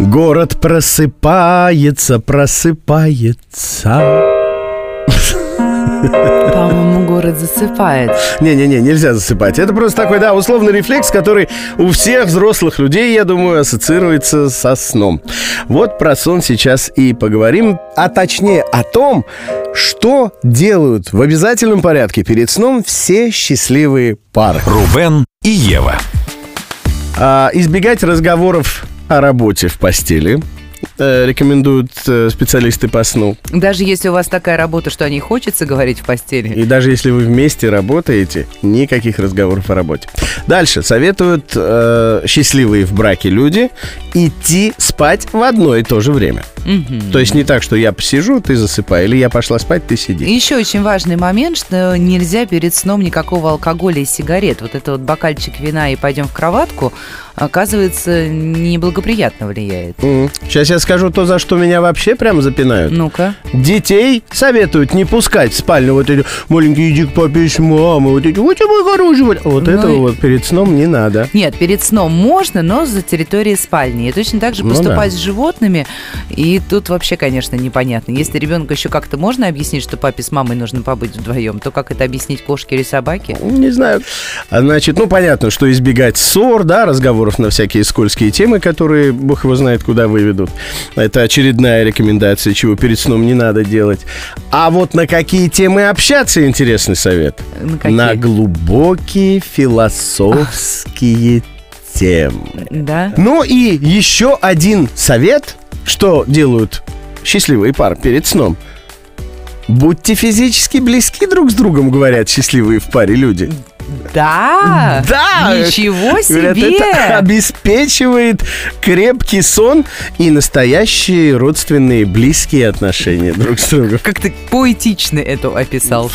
Город просыпается, просыпается. По-моему, город засыпает. Не-не-не, нельзя засыпать. Это просто такой, да, условный рефлекс, который у всех взрослых людей, я думаю, ассоциируется со сном. Вот про сон сейчас и поговорим, а точнее о том, что делают в обязательном порядке перед сном все счастливые пары. Рубен и Ева. А, избегать разговоров о работе в постели э, рекомендуют э, специалисты по сну. Даже если у вас такая работа, что о ней хочется говорить в постели. И даже если вы вместе работаете, никаких разговоров о работе. Дальше советуют э, счастливые в браке люди идти спать в одно и то же время. Мгм. То есть не так, что я посижу, ты засыпай, или я пошла спать, ты сиди. Еще очень важный момент, что нельзя перед сном никакого алкоголя и сигарет. Вот это вот бокальчик вина и пойдем в кроватку, оказывается, неблагоприятно влияет. Сейчас я скажу то, за что меня вообще прям запинают. Ну-ка. Детей советуют не пускать в спальню вот эти маленькие иди к папе с мамой, вот эти, вот мой хороший, вот, вот Ну этого и- вот перед сном не надо. Нет, перед сном можно, но за территорией спальни. И точно так же Ну поступать да. с животными. И тут вообще, конечно, непонятно. Если ребенку еще как-то можно объяснить, что папе с мамой нужно побыть вдвоем, то как это объяснить кошке или собаке? Не знаю. А, Значит, ну понятно, что избегать ссор, да, разговоров на всякие скользкие темы, которые бог его знает куда выведут. Это очередная рекомендация, чего перед сном не надо делать. А вот на какие темы общаться, интересный совет. На какие? На глубокие философские темы. Да? Ну и еще один совет, что делают счастливые пары перед сном. Будьте физически близки друг с другом, говорят счастливые в паре люди. Да! Да! Ничего Говорят, себе! это обеспечивает крепкий сон и настоящие родственные близкие отношения друг с другом. Как ты поэтично это описал.